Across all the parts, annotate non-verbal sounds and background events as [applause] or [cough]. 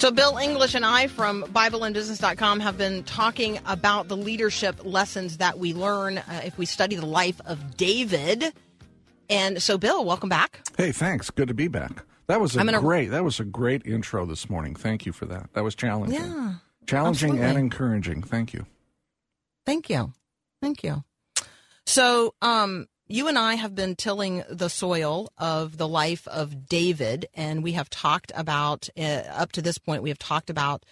So, Bill English and I from BibleandBusiness.com have been talking about the leadership lessons that we learn uh, if we study the life of David. And so, Bill, welcome back. Hey, thanks. Good to be back. That was a gonna... great. That was a great intro this morning. Thank you for that. That was challenging. Yeah, challenging absolutely. and encouraging. Thank you. Thank you. Thank you. So, um, you and I have been tilling the soil of the life of David, and we have talked about, uh, up to this point, we have talked about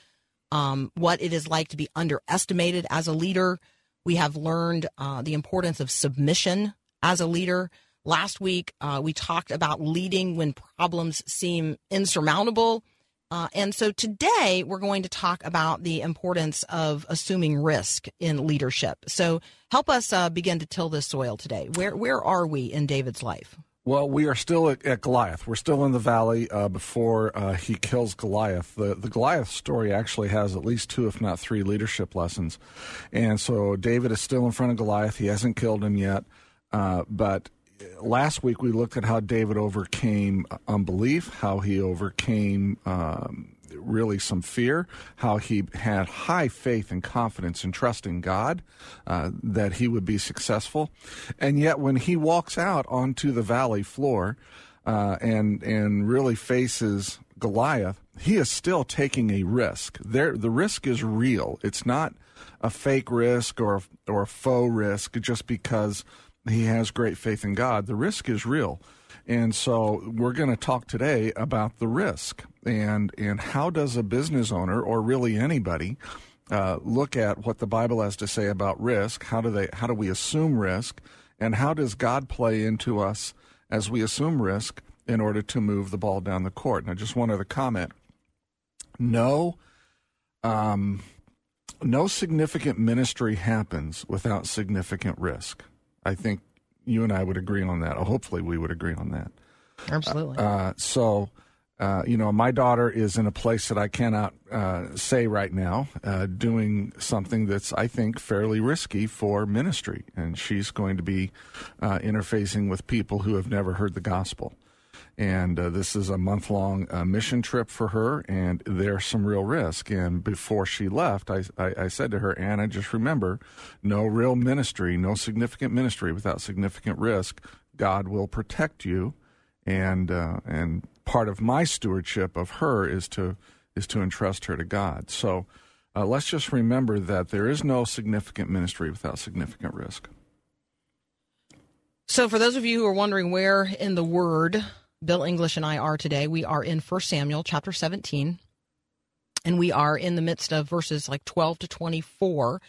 um, what it is like to be underestimated as a leader. We have learned uh, the importance of submission as a leader. Last week, uh, we talked about leading when problems seem insurmountable. Uh, and so today we're going to talk about the importance of assuming risk in leadership. So help us uh, begin to till this soil today. Where where are we in David's life? Well, we are still at, at Goliath. We're still in the valley uh, before uh, he kills Goliath. The the Goliath story actually has at least two, if not three, leadership lessons. And so David is still in front of Goliath. He hasn't killed him yet, uh, but last week we looked at how David overcame unbelief, how he overcame um, really some fear, how he had high faith and confidence and trust in God uh, that he would be successful, and yet when he walks out onto the valley floor uh, and and really faces Goliath, he is still taking a risk. There, the risk is real. It's not a fake risk or or a faux risk just because he has great faith in God, the risk is real. And so we're going to talk today about the risk and and how does a business owner or really anybody uh, look at what the Bible has to say about risk? How do they how do we assume risk? And how does God play into us as we assume risk in order to move the ball down the court? Now, just one other comment. No, um, no significant ministry happens without significant risk. I think you and I would agree on that. Hopefully, we would agree on that. Absolutely. Uh, so, uh, you know, my daughter is in a place that I cannot uh, say right now, uh, doing something that's, I think, fairly risky for ministry. And she's going to be uh, interfacing with people who have never heard the gospel and uh, this is a month long uh, mission trip for her, and there's some real risk. And before she left, I, I, I, said to her, Anna, just remember no real ministry, no significant ministry without significant risk. God will protect you, and uh, and part of my stewardship of her is to is to entrust her to God. So uh, let's just remember that there is no significant ministry without significant risk. So, for those of you who are wondering where in the Word Bill English and I are today. We are in 1 Samuel chapter 17, and we are in the midst of verses like 12 to 24.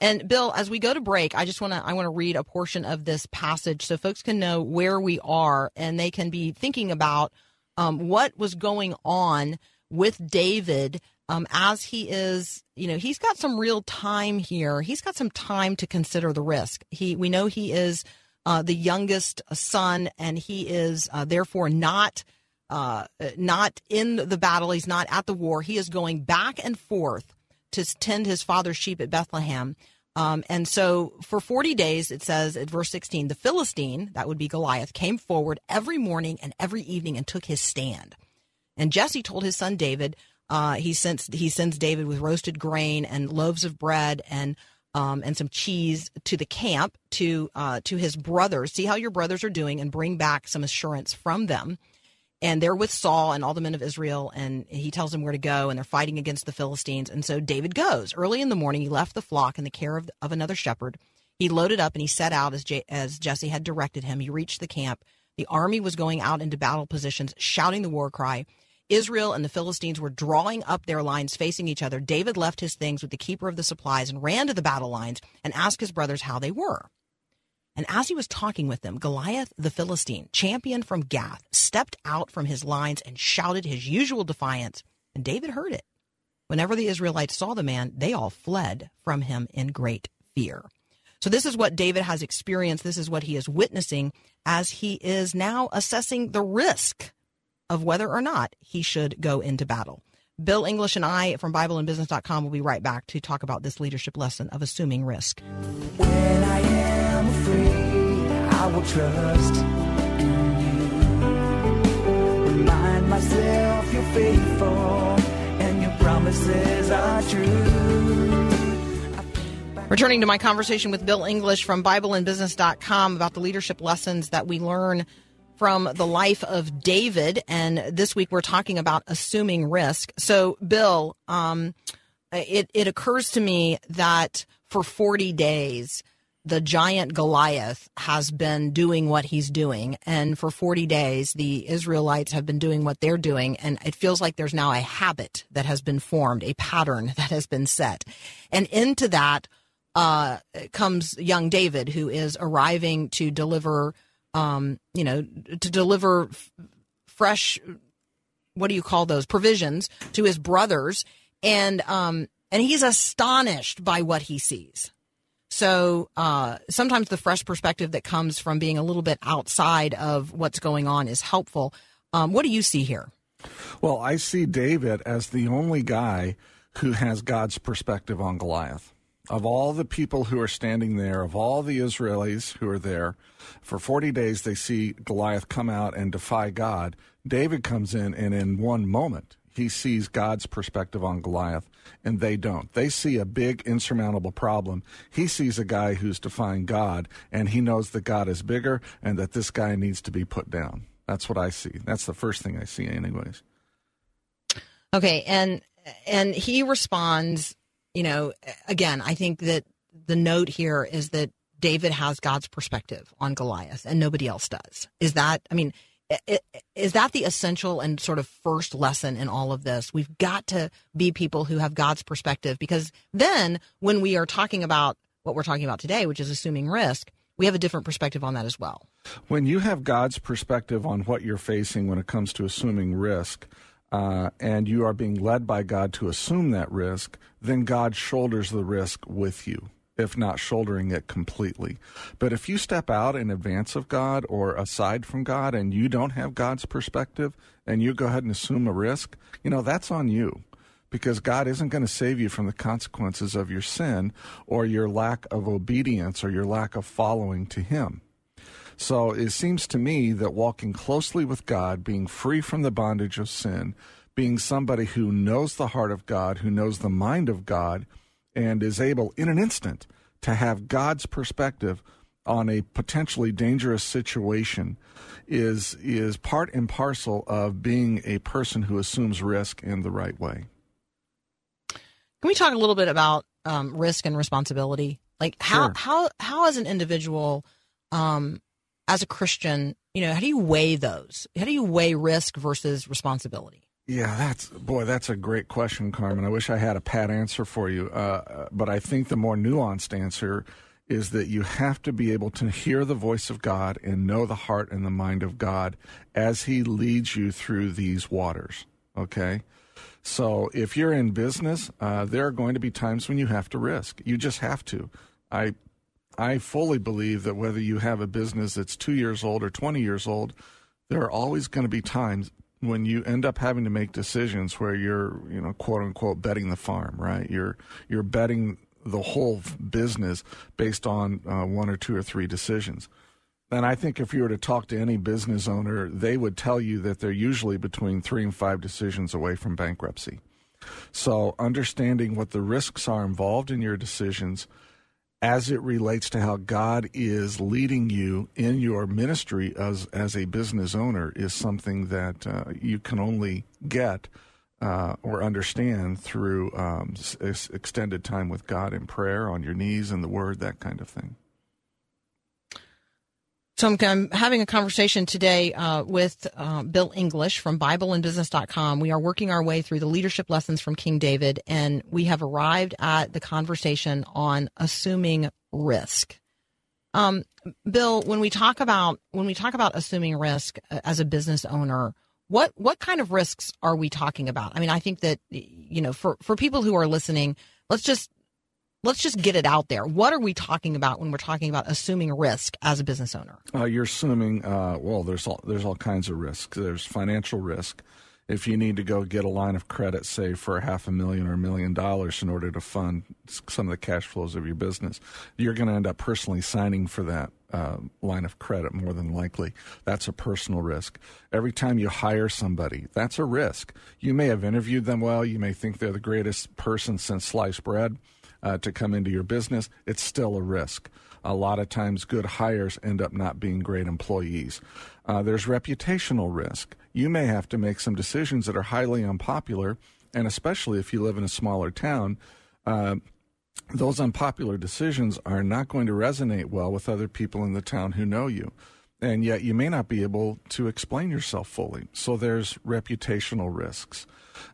And Bill, as we go to break, I just want to I want to read a portion of this passage so folks can know where we are and they can be thinking about um, what was going on with David um, as he is, you know, he's got some real time here. He's got some time to consider the risk. He we know he is uh, the youngest son, and he is uh, therefore not uh, not in the battle. He's not at the war. He is going back and forth to tend his father's sheep at Bethlehem. Um, and so for 40 days, it says at verse 16, the Philistine, that would be Goliath, came forward every morning and every evening and took his stand. And Jesse told his son David, uh, he sends he sends David with roasted grain and loaves of bread and um, and some cheese to the camp to uh, to his brothers. See how your brothers are doing, and bring back some assurance from them. And they're with Saul and all the men of Israel, and he tells them where to go, and they're fighting against the Philistines. And so David goes early in the morning. He left the flock in the care of, of another shepherd. He loaded up and he set out as, J- as Jesse had directed him. He reached the camp. The army was going out into battle positions, shouting the war cry. Israel and the Philistines were drawing up their lines facing each other. David left his things with the keeper of the supplies and ran to the battle lines and asked his brothers how they were. And as he was talking with them, Goliath the Philistine, champion from Gath, stepped out from his lines and shouted his usual defiance, and David heard it. Whenever the Israelites saw the man, they all fled from him in great fear. So, this is what David has experienced. This is what he is witnessing as he is now assessing the risk of whether or not he should go into battle. Bill English and I from BibleandBusiness.com will be right back to talk about this leadership lesson of assuming risk. When I am afraid, I will trust in you. Remind myself you're faithful and you're promises are true. Returning to my conversation with Bill English from BibleandBusiness.com about the leadership lessons that we learn from the life of David. And this week we're talking about assuming risk. So, Bill, um, it, it occurs to me that for 40 days, the giant Goliath has been doing what he's doing. And for 40 days, the Israelites have been doing what they're doing. And it feels like there's now a habit that has been formed, a pattern [laughs] that has been set. And into that uh, comes young David, who is arriving to deliver, um, you know, to deliver f- fresh, what do you call those, provisions to his brothers. And, um, and he's astonished by what he sees. So uh, sometimes the fresh perspective that comes from being a little bit outside of what's going on is helpful. Um, what do you see here? Well, I see David as the only guy who has God's perspective on Goliath. Of all the people who are standing there, of all the Israelis who are there, for 40 days they see Goliath come out and defy God. David comes in, and in one moment, he sees God's perspective on Goliath, and they don't. They see a big, insurmountable problem. He sees a guy who's defying God, and he knows that God is bigger and that this guy needs to be put down. That's what I see. That's the first thing I see, anyways. Okay, and and he responds. You know, again, I think that the note here is that David has God's perspective on Goliath, and nobody else does. Is that? I mean is that the essential and sort of first lesson in all of this? We've got to be people who have God's perspective because then when we are talking about what we're talking about today, which is assuming risk, we have a different perspective on that as well. When you have God's perspective on what you're facing when it comes to assuming risk, uh, and you are being led by God to assume that risk, then God shoulders the risk with you if not shouldering it completely. But if you step out in advance of God or aside from God and you don't have God's perspective and you go ahead and assume a risk, you know, that's on you because God isn't going to save you from the consequences of your sin or your lack of obedience or your lack of following to Him. So it seems to me that walking closely with God, being free from the bondage of sin, being somebody who knows the heart of God, who knows the mind of God, and is able in an instant to have God's perspective on a potentially dangerous situation is is part and parcel of being a person who assumes risk in the right way. Can we talk a little bit about um, risk and responsibility? Like how Sure. how how as an individual, um, as a Christian, you know, how do you weigh those? How do you weigh risk versus responsibility? Yeah, that's boy, that's a great question, Carmen. I wish I had a pat answer for you, uh, but I think the more nuanced answer is that you have to be able to hear the voice of God and know the heart and the mind of God as He leads you through these waters. Okay. So if you're in business, uh, there are going to be times when you have to risk. You just have to. I I fully believe that whether you have a business that's two years old or 20 years old, there are always going to be times when you end up having to make decisions where you're, you know, quote unquote, betting the farm, right? You're you're betting the whole business based on uh, one or two or three decisions. And I think if you were to talk to any business owner, they would tell you that they're usually between three and five decisions away from bankruptcy. So, understanding what the risks are involved in your decisions as it relates to how God is leading you in your ministry as, as a business owner is something that uh, you can only get uh, or understand through um, s- extended time with God in prayer, on your knees, in the Word, that kind of thing. So I'm, I'm having a conversation today uh, with uh, Bill English from BibleandBusiness.com. We are working our way through the leadership lessons from King David, and we have arrived at the conversation on assuming risk. Um, Bill, when we talk about when we talk about assuming risk uh, as a business owner, what what kind of risks are we talking about? I mean, I think that you know, for for people who are listening, let's just let's just get it out there. What are we talking about when we're talking about assuming risk as a business owner? Uh, you're assuming, uh, well, there's all, there's all kinds of risks. There's financial risk. If you need to go get a line of credit, say for a half a million or a million dollars in order to fund some of the cash flows of your business, you're going to end up personally signing for that uh, line of credit more than likely. That's a personal risk. Every time you hire somebody, that's a risk. You may have interviewed them well. You may think they're the greatest person since sliced bread uh, to come into your business. It's still a risk. A lot of times, good hires end up not being great employees. Uh, there's reputational risk. You may have to make some decisions that are highly unpopular, and especially if you live in a smaller town. Uh, those unpopular decisions are not going to resonate well with other people in the town who know you. And yet you may not be able to explain yourself fully. So there's reputational risks.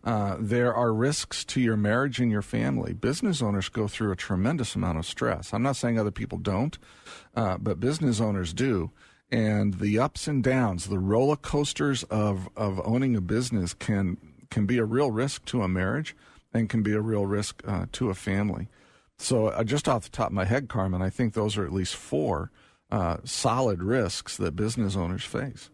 Uh, there are risks to your marriage and your family. Business owners go through a tremendous amount of stress. I'm not saying other people don't, uh, but business owners do. And the ups and downs, the roller coasters of, of owning a business can can be a real risk to a marriage and can be a real risk uh, to a family. So, uh, just off the top of my head, Carmen, I think those are at least four uh, solid risks that business owners face.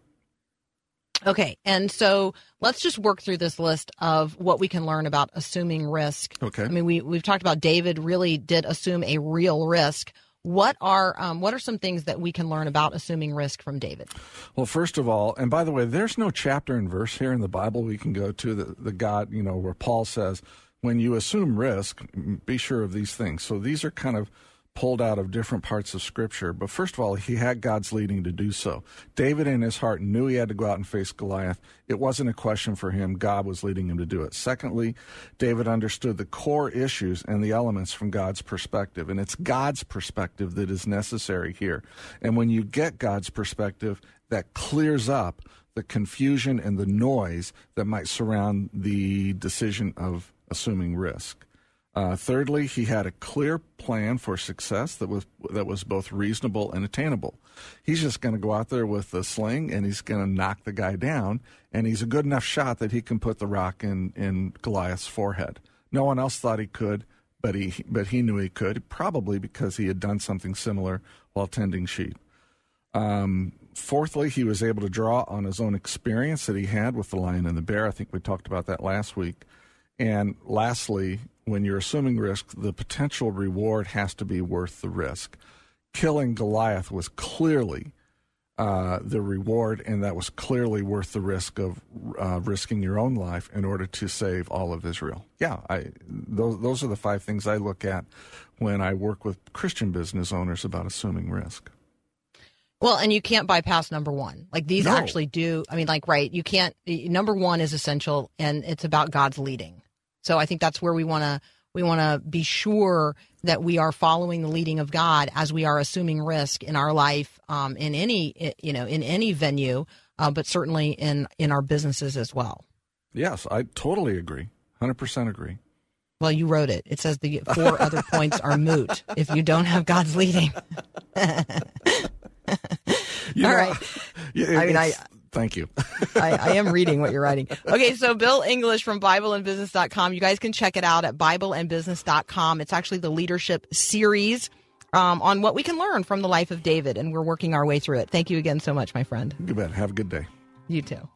Okay, and so let's just work through this list of what we can learn about assuming risk. Okay. I mean, we we've talked about David really did assume a real risk. What are um, what are some things that we can learn about assuming risk from David? Well, first of all, and by the way, there's no chapter and verse here in the Bible we can go to the, the God, you know, where Paul says, when you assume risk, be sure of these things. So these are kind of pulled out of different parts of Scripture. But first of all, he had God's leading to do so. David, in his heart, knew he had to go out and face Goliath. It wasn't a question for him. God was leading him to do it. Secondly, David understood the core issues and the elements from God's perspective. And it's God's perspective that is necessary here. And when you get God's perspective, that clears up the confusion and the noise that might surround the decision of assuming risk. Uh, thirdly, he had a clear plan for success that was that was both reasonable and attainable. He's just going to go out there with a sling and he's going to knock the guy down, and he's a good enough shot that he can put the rock in in Goliath's forehead. No one else thought he could, but he but he knew he could, probably because he had done something similar while tending sheep. Um, fourthly, he was able to draw on his own experience that he had with the lion and the bear. I think we talked about that last week. And lastly, when you're assuming risk, the potential reward has to be worth the risk. Killing Goliath was clearly uh, the reward, and that was clearly worth the risk of uh, risking your own life in order to save all of Israel. Yeah, I, those those are the five things I look at when I work with Christian business owners about assuming risk. Well, and you can't bypass number one. Like these No. actually do. I mean, like, right? You can't. Number one is essential, and it's about God's leading. So I think that's where we want to we want to be sure that we are following the leading of God as we are assuming risk in our life, um, in any you know in any venue, uh, but certainly in in our businesses as well. Yes, I totally agree. 100% agree. Well, you wrote it. It says the four [laughs] other points are moot if you don't have God's leading. [laughs] All know, right. [laughs] I mean, I- Thank you. [laughs] I, I am reading what you're writing. Okay, so Bill English from BibleandBusiness.com. You guys can check it out at BibleandBusiness.com. It's actually the leadership series um, on what we can learn from the life of David, and we're working our way through it. Thank you again so much, my friend. You bet. Have a good day. You too.